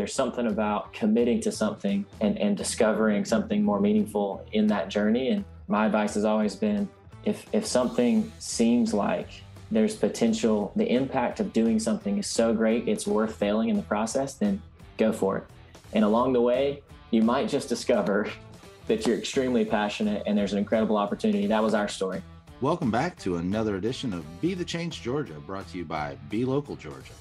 There's something about committing to something and, and discovering something more meaningful in that journey. And my advice has always been if, if something seems like there's potential, the impact of doing something is so great, it's worth failing in the process, then go for it. And along the way, you might just discover that you're extremely passionate and there's an incredible opportunity. That was our story. Welcome back to another edition of Be the Change Georgia, brought to you by Be Local Georgia.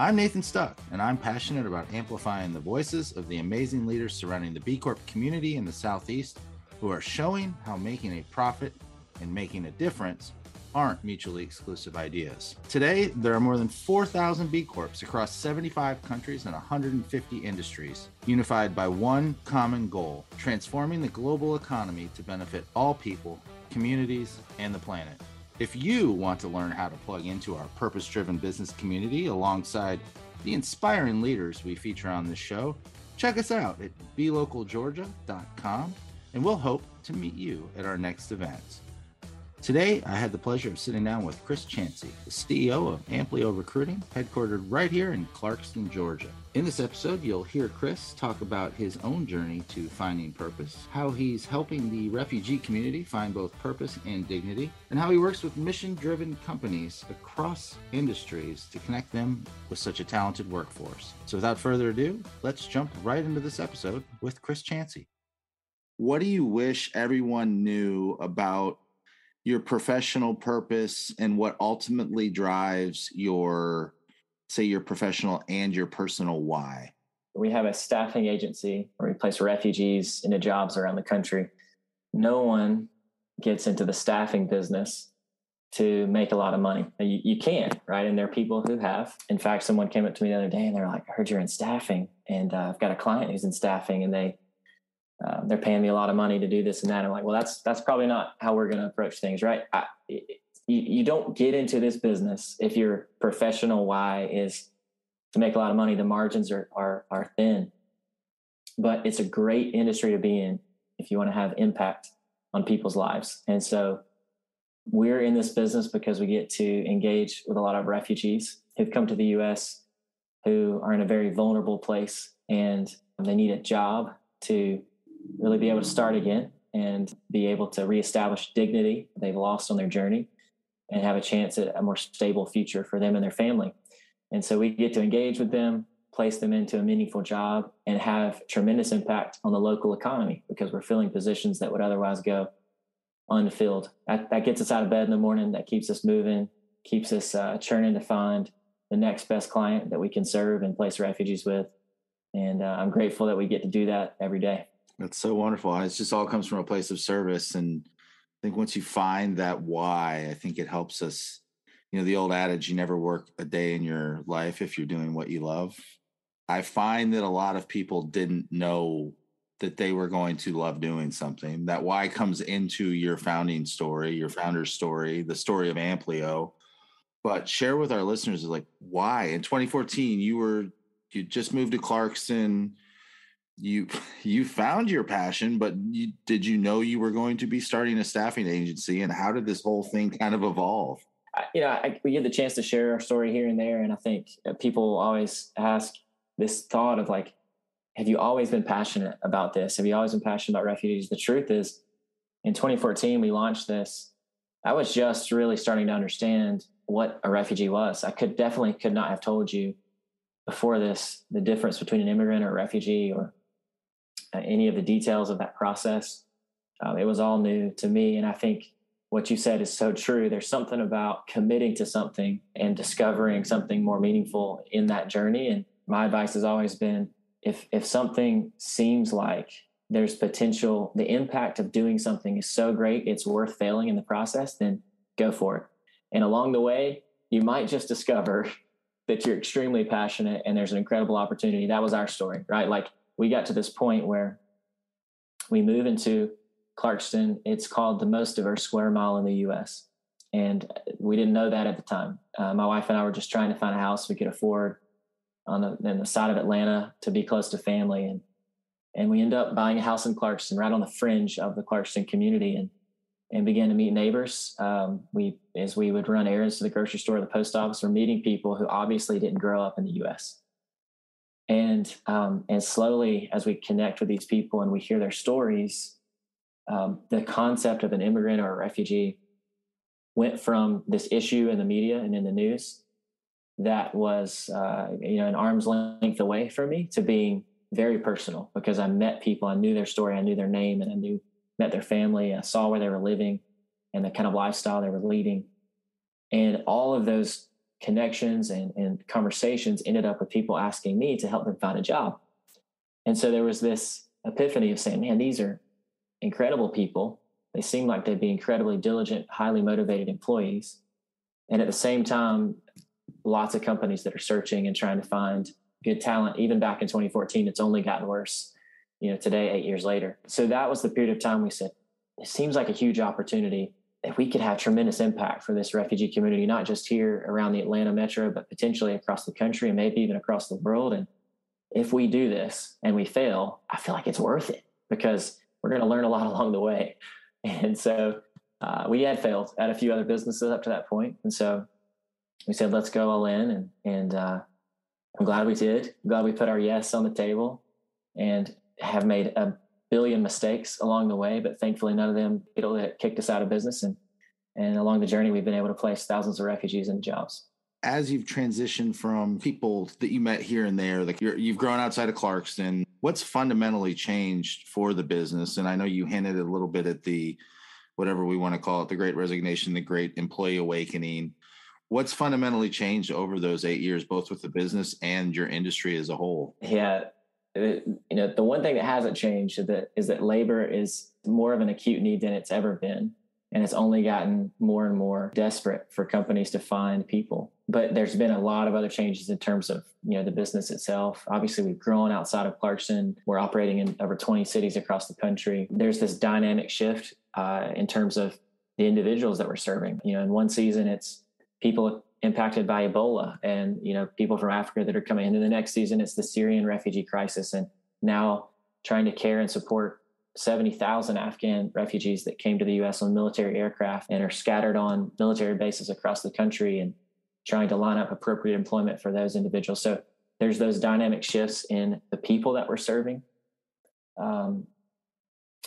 I'm Nathan Stuck, and I'm passionate about amplifying the voices of the amazing leaders surrounding the B Corp community in the Southeast who are showing how making a profit and making a difference aren't mutually exclusive ideas. Today, there are more than 4,000 B Corps across 75 countries and 150 industries, unified by one common goal transforming the global economy to benefit all people, communities, and the planet. If you want to learn how to plug into our purpose driven business community alongside the inspiring leaders we feature on this show, check us out at belocalgeorgia.com and we'll hope to meet you at our next event. Today, I had the pleasure of sitting down with Chris Chancey, the CEO of Amplio Recruiting, headquartered right here in Clarkston, Georgia. In this episode, you'll hear Chris talk about his own journey to finding purpose, how he's helping the refugee community find both purpose and dignity, and how he works with mission driven companies across industries to connect them with such a talented workforce. So, without further ado, let's jump right into this episode with Chris Chancey. What do you wish everyone knew about your professional purpose and what ultimately drives your say your professional and your personal why? We have a staffing agency where we place refugees into jobs around the country. No one gets into the staffing business to make a lot of money. You, you can right? And there are people who have. In fact someone came up to me the other day and they're like i heard you're in staffing and uh, i've got a client who's in staffing and they uh, they're paying me a lot of money to do this and that. I'm like, well, that's that's probably not how we're going to approach things, right? I, you, you don't get into this business if your professional why is to make a lot of money. The margins are are are thin, but it's a great industry to be in if you want to have impact on people's lives. And so we're in this business because we get to engage with a lot of refugees who've come to the U.S. who are in a very vulnerable place and they need a job to really be able to start again and be able to reestablish dignity they've lost on their journey and have a chance at a more stable future for them and their family. And so we get to engage with them, place them into a meaningful job, and have tremendous impact on the local economy because we're filling positions that would otherwise go unfilled. That, that gets us out of bed in the morning, that keeps us moving, keeps us uh, churning to find the next best client that we can serve and place refugees with. And uh, I'm grateful that we get to do that every day. That's so wonderful. It just all comes from a place of service. And I think once you find that why, I think it helps us. You know, the old adage, you never work a day in your life if you're doing what you love. I find that a lot of people didn't know that they were going to love doing something. That why comes into your founding story, your founder's story, the story of Amplio. But share with our listeners like why in 2014 you were you just moved to Clarkston you you found your passion but you, did you know you were going to be starting a staffing agency and how did this whole thing kind of evolve? You know I, we get the chance to share our story here and there and i think uh, people always ask this thought of like have you always been passionate about this? Have you always been passionate about refugees? The truth is in 2014 we launched this. I was just really starting to understand what a refugee was. I could definitely could not have told you before this the difference between an immigrant or a refugee or uh, any of the details of that process. Um, it was all new to me. And I think what you said is so true. There's something about committing to something and discovering something more meaningful in that journey. And my advice has always been if, if something seems like there's potential, the impact of doing something is so great, it's worth failing in the process, then go for it. And along the way, you might just discover that you're extremely passionate and there's an incredible opportunity. That was our story, right? Like we got to this point where we move into Clarkston. It's called the most diverse square mile in the U.S. And we didn't know that at the time. Uh, my wife and I were just trying to find a house we could afford on the, the side of Atlanta to be close to family. And, and we end up buying a house in Clarkston, right on the fringe of the Clarkston community and, and began to meet neighbors. Um, we, as we would run errands to the grocery store, the post office, we're meeting people who obviously didn't grow up in the U.S And um, and slowly, as we connect with these people and we hear their stories, um, the concept of an immigrant or a refugee went from this issue in the media and in the news that was uh, you know an arm's length away from me to being very personal because I met people, I knew their story, I knew their name, and I knew met their family, I saw where they were living and the kind of lifestyle they were leading, and all of those connections and, and conversations ended up with people asking me to help them find a job, and so there was this epiphany of saying, man, these are incredible people. They seem like they'd be incredibly diligent, highly motivated employees. And at the same time, lots of companies that are searching and trying to find good talent. Even back in 2014, it's only gotten worse, you know, today, eight years later. So that was the period of time we said, it seems like a huge opportunity we could have tremendous impact for this refugee community, not just here around the Atlanta metro, but potentially across the country and maybe even across the world. And if we do this and we fail, I feel like it's worth it because we're going to learn a lot along the way. And so uh, we had failed at a few other businesses up to that point, and so we said, let's go all in, and and uh, I'm glad we did. I'm glad we put our yes on the table, and have made a billion mistakes along the way, but thankfully none of them kicked us out of business. And and along the journey, we've been able to place thousands of refugees into jobs as you've transitioned from people that you met here and there, like you have grown outside of Clarkston, what's fundamentally changed for the business? And I know you hinted a little bit at the whatever we want to call it, the great resignation, the great employee awakening. What's fundamentally changed over those eight years, both with the business and your industry as a whole? Yeah. You know, the one thing that hasn't changed is that, is that labor is more of an acute need than it's ever been. And it's only gotten more and more desperate for companies to find people. But there's been a lot of other changes in terms of you know the business itself. Obviously we've grown outside of Clarkston. We're operating in over 20 cities across the country. There's this dynamic shift uh, in terms of the individuals that we're serving. You know in one season it's people impacted by ebola and you know people from africa that are coming into the next season it's the syrian refugee crisis and now trying to care and support 70,000 Afghan refugees that came to the US on military aircraft and are scattered on military bases across the country and trying to line up appropriate employment for those individuals. So there's those dynamic shifts in the people that we're serving. Um,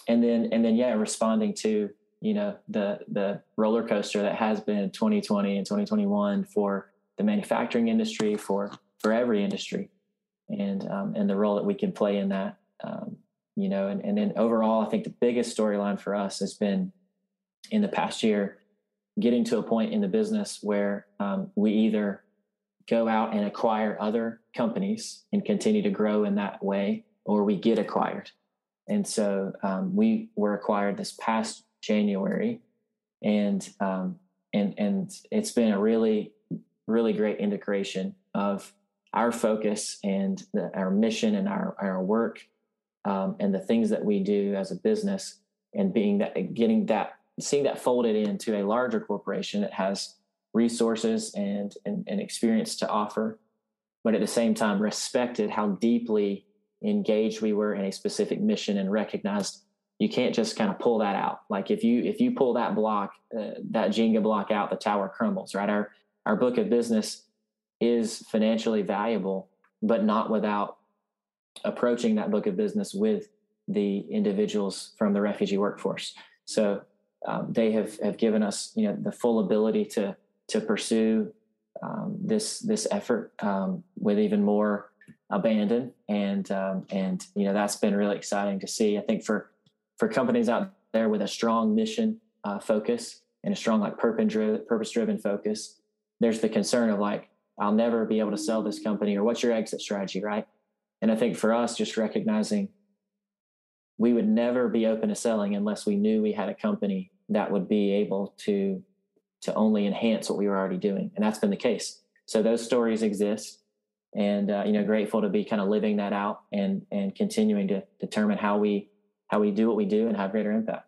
and then, and then, yeah, responding to, you know, the, the roller coaster that has been 2020 and 2021 for the manufacturing industry, for, for every industry and, um, and the role that we can play in that. Um, you know, and, and then overall, I think the biggest storyline for us has been in the past year getting to a point in the business where um, we either go out and acquire other companies and continue to grow in that way, or we get acquired. And so um, we were acquired this past January, and um, and and it's been a really really great integration of our focus and the, our mission and our our work um, and the things that we do as a business and being that getting that seeing that folded into a larger corporation that has resources and, and, and experience to offer. But at the same time respected how deeply engaged we were in a specific mission and recognized you can't just kind of pull that out like if you if you pull that block uh, that jenga block out the tower crumbles right our our book of business is financially valuable but not without approaching that book of business with the individuals from the refugee workforce. So um, they have, have given us, you know, the full ability to to pursue um, this this effort um, with even more abandon, and um, and you know that's been really exciting to see. I think for for companies out there with a strong mission uh, focus and a strong like purpose driven focus, there's the concern of like I'll never be able to sell this company, or what's your exit strategy, right? And I think for us, just recognizing we would never be open to selling unless we knew we had a company that would be able to to only enhance what we were already doing, and that's been the case. So those stories exist, and uh, you know, grateful to be kind of living that out and and continuing to determine how we how we do what we do and have greater impact.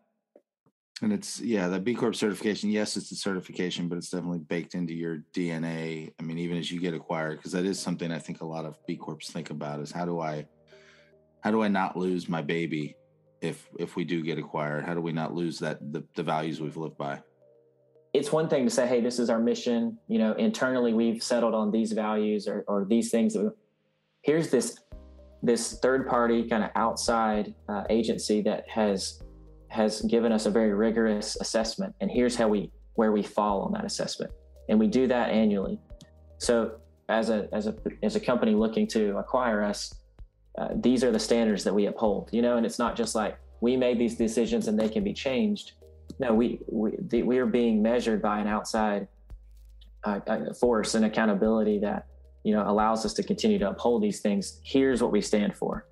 And it's yeah, that B Corp certification. Yes, it's a certification, but it's definitely baked into your DNA. I mean, even as you get acquired, because that is something I think a lot of B Corps think about is how do I how do I not lose my baby if if we do get acquired? How do we not lose that the, the values we've lived by? It's one thing to say, hey, this is our mission. You know, internally we've settled on these values or or these things. here's this this third party kind of outside uh, agency that has has given us a very rigorous assessment and here's how we where we fall on that assessment. And we do that annually. So as a as a as a company looking to acquire us uh, these are the standards that we uphold you know? And it's not just like we made these decisions and they can be changed. No we we, the, we are being measured by an outside uh, uh force and accountability that you know allows us to continue to uphold these things. Here's what we stand for.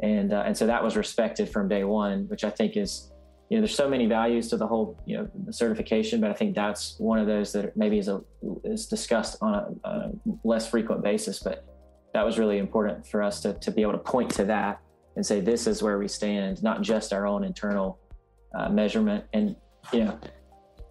And uh, and so that was respected from day one which i think is you know there's so many values to the whole you know certification but i think that's one of those that maybe is a is discussed on a, a less frequent basis but that was really important for us to, to be able to point to that and say this is where we stand not just our own internal uh, measurement. And you know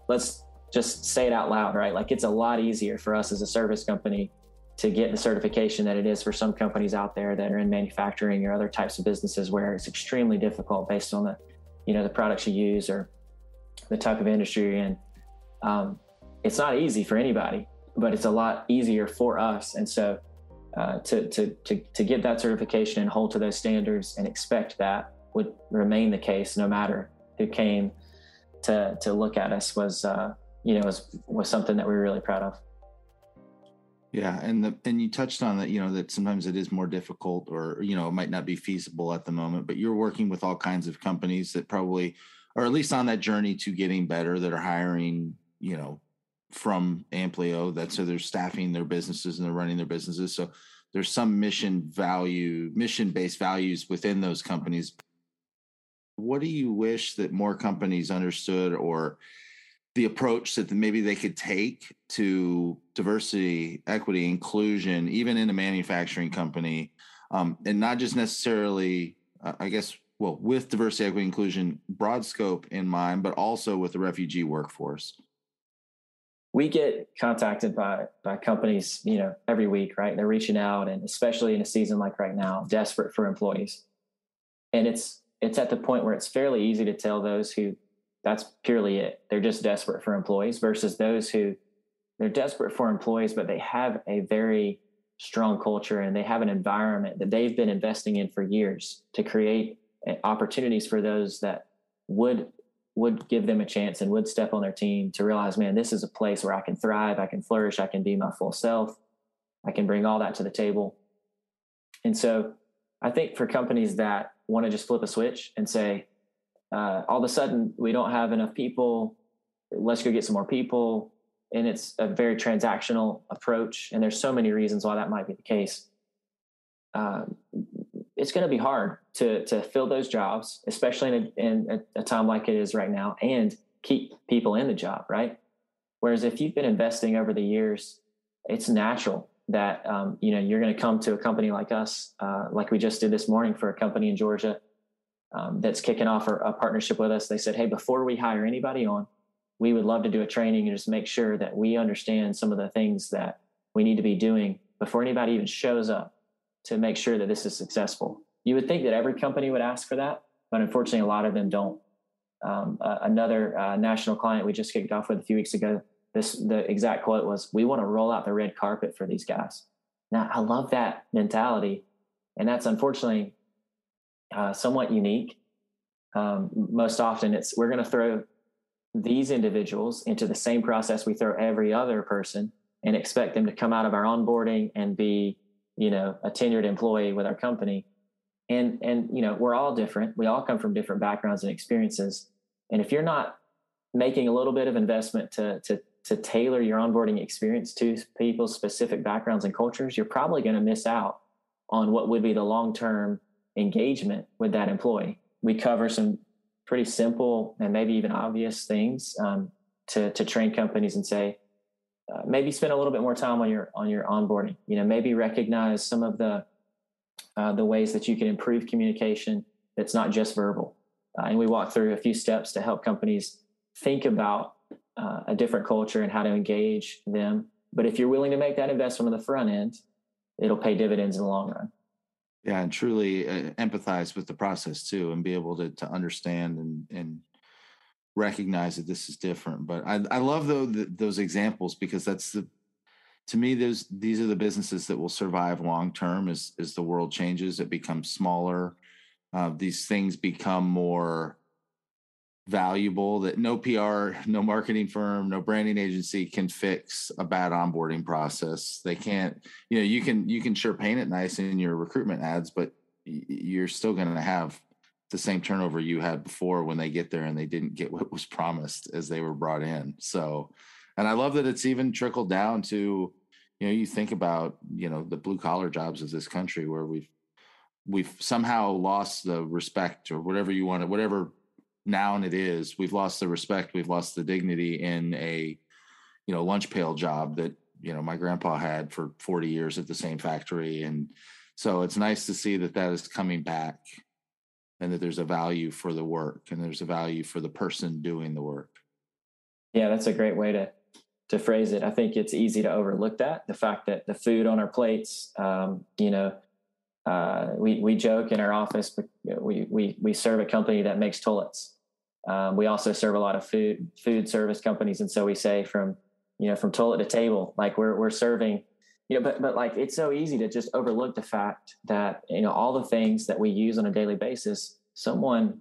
let's just say it out loud right? Like it's a lot easier for us as a service company to get the certification that it is for some companies out there that are in manufacturing or other types of businesses where it's extremely difficult based on the you know the products you use or the type of industry you're in um, it's not easy for anybody but it's a lot easier for us and so uh, to, to, to, to get that certification and hold to those standards and expect that would remain the case no matter who came to, to look at us was, uh, you know, was, was something that we were really proud of. Yeah, and the and you touched on that, you know, that sometimes it is more difficult or you know, it might not be feasible at the moment, but you're working with all kinds of companies that probably are at least on that journey to getting better that are hiring, you know, from Amplio that so they're staffing their businesses and they're running their businesses. So there's some mission value, mission based values within those companies. What do you wish that more companies understood or the approach that maybe they could take to diversity, equity, inclusion, even in a manufacturing company, um, and not just necessarily, uh, I guess, well, with diversity, equity, inclusion, broad scope in mind, but also with the refugee workforce. We get contacted by by companies, you know, every week, right? They're reaching out, and especially in a season like right now, desperate for employees. And it's it's at the point where it's fairly easy to tell those who that's purely it. They're just desperate for employees versus those who they're desperate for employees, but they have a very strong culture and they have an environment that they've been investing in for years to create eh, opportunities for those that would would give them a chance and would step on their team to realize, man, this is a place where I can thrive, I can flourish, I can be my full self, I can bring all that to the table. And so I think for companies that want to just flip a switch and say, uh, all of a sudden we don't have enough people. Let's go get some more people. And it's a very transactional approach. And there's so many reasons why that might be the case. Um, it's going to be hard to to fill those jobs especially in, a, in a, time like it is right now and keep people in the job right? Whereas if you've been investing over the years it's natural that um, you know you're going to come to a company like us uh, like we just did this morning for a company in georgia um, that's kicking off a, a partnership with us. They said, hey, before we hire anybody on, we would love to do a training and just make sure that we understand some of the things that we need to be doing before anybody even shows up to make sure that this is successful. You would think that every company would ask for that, but unfortunately, a lot of them don't. Um, uh, another uh, national client we just kicked off with a few weeks ago, this the exact quote was, "We want to roll out the red carpet for these guys." Now, I love that mentality, and that's unfortunately uh, somewhat unique. Um, most often, it's we're going to throw these individuals into the same process we throw every other person and expect them to come out of our onboarding and be, you know, a tenured employee with our company. And and you know, we're all different. We all come from different backgrounds and experiences. And if you're not making a little bit of investment to to to tailor your onboarding experience to people's specific backgrounds and cultures, you're probably going to miss out on what would be the long term engagement with that employee. We cover some pretty simple and maybe even obvious things um, to to train companies and say uh, maybe spend a little bit more time on your on your onboarding. You know, maybe recognize some of the uh, the ways that you can improve communication that's not just verbal. Uh, and we walk through a few steps to help companies think about uh, a different culture and how to engage them. But if you're willing to make that investment on the front end, it'll pay dividends in the long run yeah and truly uh, empathize with the process too and be able to to understand and and recognize that this is different but i i love though those examples because that's the to me, those these are the businesses that will survive long term as as the world changes. It becomes smaller. Uh, these things become more valuable that no PR, no marketing firm, no branding agency can fix a bad onboarding process. They can't, you know, you can you can sure paint it nice in your recruitment ads, but you're still going to have the same turnover you had before when they get there and they didn't get what was promised as they were brought in. So, and I love that it's even trickled down to, you know, you think about, you know, the blue collar jobs of this country where we've we've somehow lost the respect or whatever you want to, whatever noun it is we've lost the respect we've lost the dignity in a you know lunch pail job that you know my grandpa had for 40 years at the same factory. And so it's nice to see that that is coming back and that there's a value for the work and there's a value for the person doing the work. Yeah that's a great way to to phrase it. I think it's easy to overlook that the fact that the food on our plates um, you know uh, we we joke in our office we we we serve a company that makes toilets um, we also serve a lot of food food service companies, and so we say from you know from toilet to table, like we're we're serving, you know, but but like it's so easy to just overlook the fact that you know all the things that we use on a daily basis, someone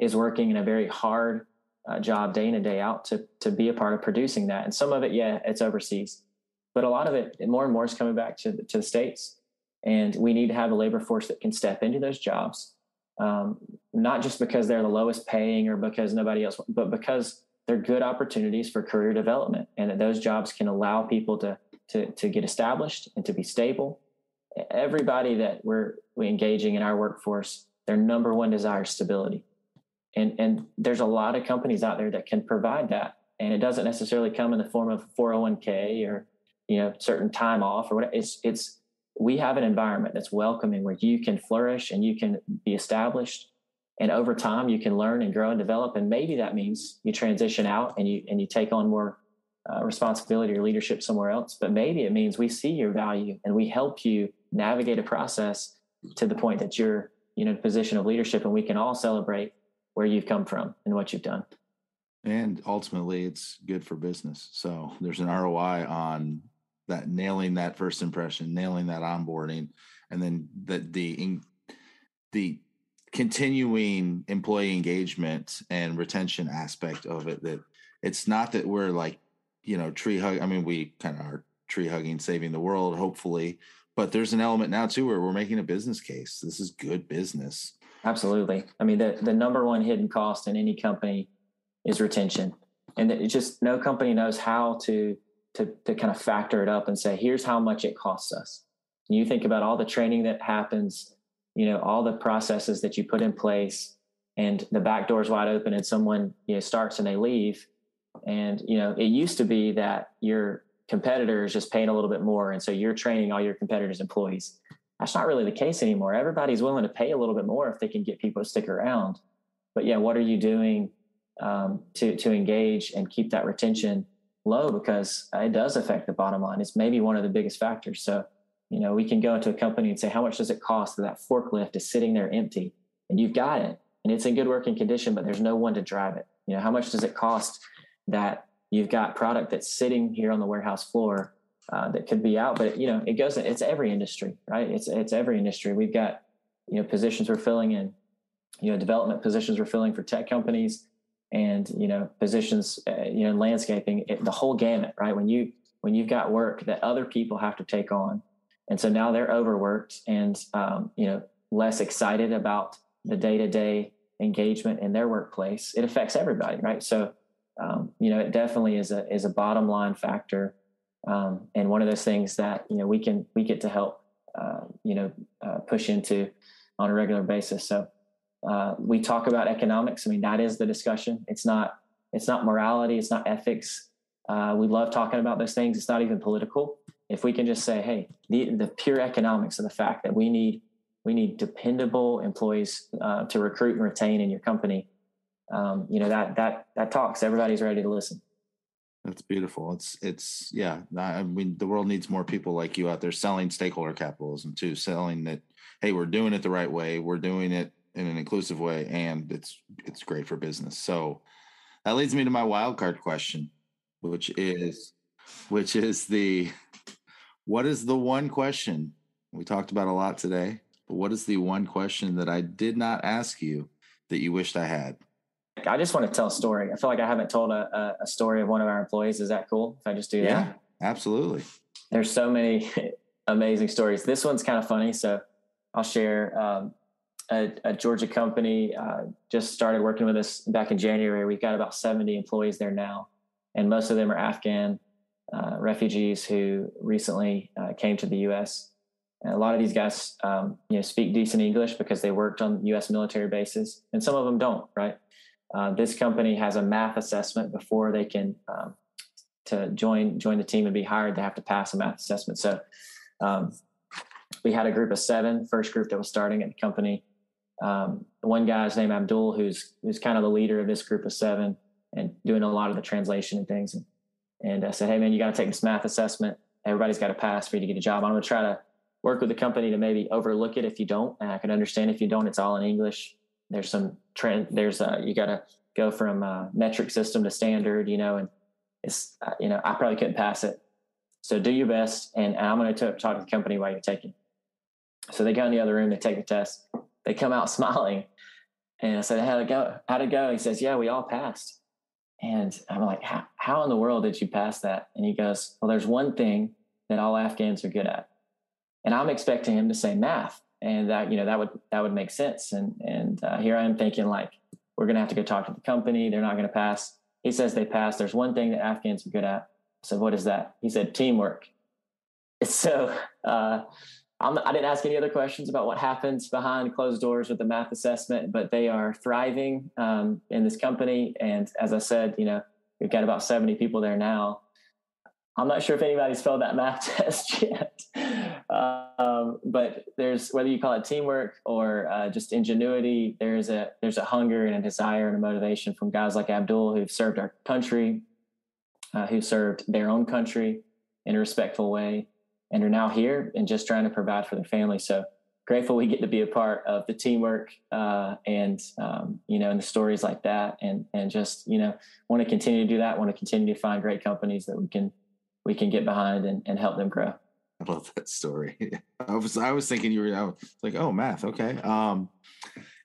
is working in a very hard uh, job day in and day out to to be a part of producing that, and some of it, yeah, it's overseas, but a lot of it, more and more, is coming back to to the states, and we need to have a labor force that can step into those jobs um, not just because they're the lowest paying or because nobody else, but because they're good opportunities for career development, and that those jobs can allow people to to to get established and to be stable. Everybody that we're, we're engaging in our workforce, their number one desire is stability, and and there's a lot of companies out there that can provide that, and it doesn't necessarily come in the form of 401k or you know certain time off or whatever. It's it's we have an environment that's welcoming where you can flourish and you can be established. And over time you can learn and grow and develop. And maybe that means you transition out and you and you take on more uh, responsibility or leadership somewhere else. But maybe it means we see your value and we help you navigate a process to the point that you're you know in a position of leadership and we can all celebrate where you've come from and what you've done. And ultimately it's good for business. So there's an roi on that nailing that first impression, nailing that onboarding, and then the the the continuing employee engagement and retention aspect of it. That it's not that we're like you know tree hug. I mean, we kind of are tree hugging, saving the world, hopefully. But there's an element now too where we're making a business case. This is good business. Absolutely. I mean, the the number one hidden cost in any company is retention, and it just no company knows how to to, to kind of factor it up and say, here's how much it costs us. And you think about all the training that happens, you know, all the processes that you put in place and the back door is wide open and someone, you know, starts and they leave. And, you know, it used to be that your competitor is just paying a little bit more. And so you're training all your competitors' employees. That's not really the case anymore. Everybody's willing to pay a little bit more if they can get people to stick around. But yeah, what are you doing um, to to engage and keep that retention low because it does affect the bottom line. It's maybe one of the biggest factors. So, you know, we can go into a company and say, how much does it cost that that forklift is sitting there empty and you've got it and it's in good working condition, but there's no one to drive it. You know, how much does it cost that you've got product that's sitting here on the warehouse floor uh, that could be out, but you know, it goes, it's every industry, right? It's, it's every industry. We've got, you know, positions we're filling in, you know, development positions we're filling for tech companies and you know positions uh, you know landscaping it, the whole gamut right? When you when you've got work that other people have to take on and so now they're overworked and um, you know less excited about the day-to-day engagement in their workplace it affects everybody right? So um, you know it definitely is a is a bottom line factor um, and one of those things that you know we can we get to help uh, you know uh, push into on a regular basis. So uh, we talk about economics. I mean, that is the discussion. It's not it's not morality. It's not ethics. Uh, we love talking about those things. It's not even political. If we can just say, hey, the, the pure economics of the fact that we need we need dependable employees uh, to recruit and retain in your company. Um, you know that that that talks. Everybody's ready to listen. That's beautiful. It's it's yeah. I mean, the world needs more people like you out there selling stakeholder capitalism too, selling that. Hey, we're doing it the right way. We're doing it in an inclusive way, and it's it's great for business. So that leads me to my wild card question, which is which is the What is the one question we talked about a lot today? But what is the one question that I did not ask you that you wished I had? I just want to tell a story. I feel like I haven't told a, a story of one of our employees. Is that cool if I just do that? Yeah, absolutely. There's so many amazing stories. This one's kind of funny, so I'll share. Um, a, a, Georgia company uh, just started working with us back in January. We've got about 70 employees there now, and most of them are Afghan uh, refugees who recently uh, came to the U.S. And a lot of these guys, um, you know, speak decent English because they worked on U.S. military bases, and some of them don't. Right? Uh, this company has a math assessment before they can um, to join join the team and be hired. They have to pass a math assessment. So um, we had a group of seven, first group that was starting at the company. Um, one guy's named Abdul, who's who's kind of the leader of this group of seven and doing a lot of the translation and things. And, and I said, hey man, you got to take this math assessment. Everybody's got to pass for you to get a job. I'm going to try to work with the company to maybe overlook it if you don't. And I can understand if you don't. It's all in English. There's some trend. There's uh, you got to go from a metric system to standard, you know, and it's uh, you know I probably couldn't pass it. So do your best, and, and I'm going to talk to the company while you're taking. So they go in the other room. They take the test. They come out smiling, and I said, "How'd it go? How'd it go?" He says, "Yeah, we all passed." And I'm like, how, in the world did you pass that? And he goes, Well, there's one thing that all Afghans are good at and I'm expecting him to say math, and that you know that would that would make sense. And and uh, here I am thinking like we're gonna have to go talk to the company. They're not gonna pass. He says they passed. There's one thing that Afghans are good at. I said, what is that? He said teamwork. So uh, I'm, I did not ask any other questions about what happens behind closed doors with the math assessment, but they are thriving um, in this company. And as I said, you know, we've got about 70 people there now. I'm not sure if anybody's failed that math test yet, um, but there's whether you call it teamwork or uh, just ingenuity. There's a there's a hunger and a desire and a motivation from guys like Abdul who've served our country, uh, who served their own country in a respectful way, and are now here and just trying to provide for their family. So grateful we get to be a part of the teamwork uh, and um, you know and the stories like that, and and just you know want to continue to do that. Want to continue to find great companies that we can we can get behind and, and help them grow. I love that story. I was I was thinking you were I was like, oh, math, okay. Um,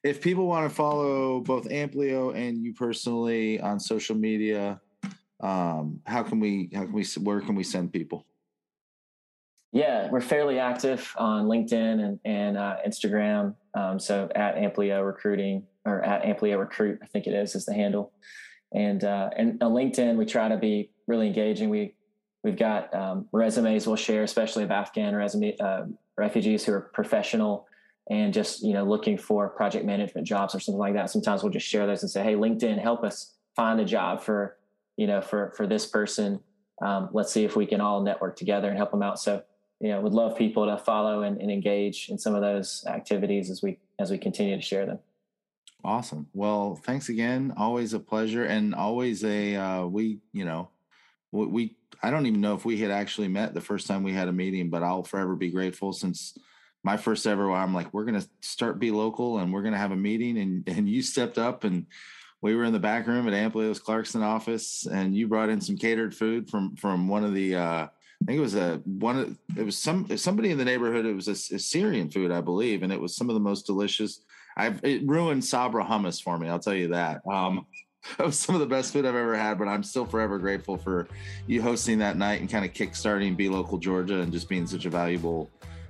if people want to follow both Amplio and you personally on social media, um, how can we how can we where can we send people? Yeah, we're fairly active on LinkedIn and and uh, Instagram. Um, so at Amplio Recruiting or at Amplio Recruit, I think it is is the handle. And uh, and on LinkedIn, we try to be really engaging. We We've got um, resumes we'll share, especially of Afghan resume, uh, refugees who are professional and just you know looking for project management jobs or something like that. Sometimes we'll just share those and say, "Hey, LinkedIn, help us find a job for you know for for this person. Um, let's see if we can all network together and help them out." So you know, would love people to follow and, and engage in some of those activities as we as we continue to share them. Awesome. Well, thanks again. Always a pleasure, and always a uh, we you know we I don't even know if we had actually met the first time we had a meeting, but I'll forever be grateful since my first ever I'm like, we're gonna start be local and we're gonna have a meeting and and you stepped up and we were in the back room at Amplio's Clarkston office and you brought in some catered food from from one of the uh I think it was a one it was some somebody in the neighborhood. It was a, a Syrian food, I believe, and it was some of the most delicious. I've it ruined Sabra hummus for me. I'll tell you that. Um, that was some of the best food I've ever had, but I'm still forever grateful for you hosting that night and kind of kickstarting Be Local Georgia and just being such a valuable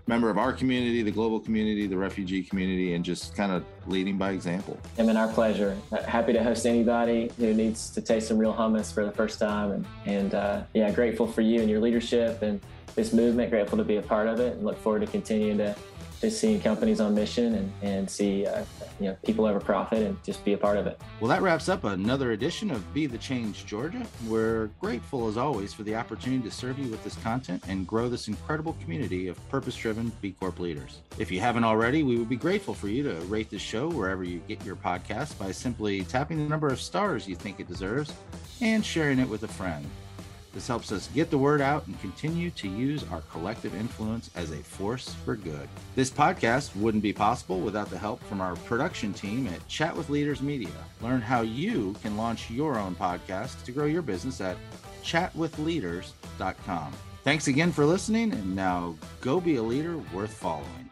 member of our community, the global community, the refugee community, and just kind of leading by example. I mean, our pleasure. Happy to host anybody who needs to taste some real hummus for the first time. And, and uh, yeah, grateful for you and your leadership and this movement. Grateful to be a part of it and look forward to continuing to just seeing companies on mission and, and see uh, you know people have a profit and just be a part of it. Well, that wraps up another edition of Be the Change Georgia. We're grateful as always for the opportunity to serve you with this content and grow this incredible community of purpose-driven B Corp leaders. If you haven't already, we would be grateful for you to rate this show wherever you get your podcast by simply tapping the number of stars you think it deserves and sharing it with a friend. This helps us get the word out and continue to use our collective influence as a force for good. This podcast wouldn't be possible without the help from our production team at Chat with Leaders Media. Learn how you can launch your own podcast to grow your business at chatwithleaders.com. Thanks again for listening, and now go be a leader worth following.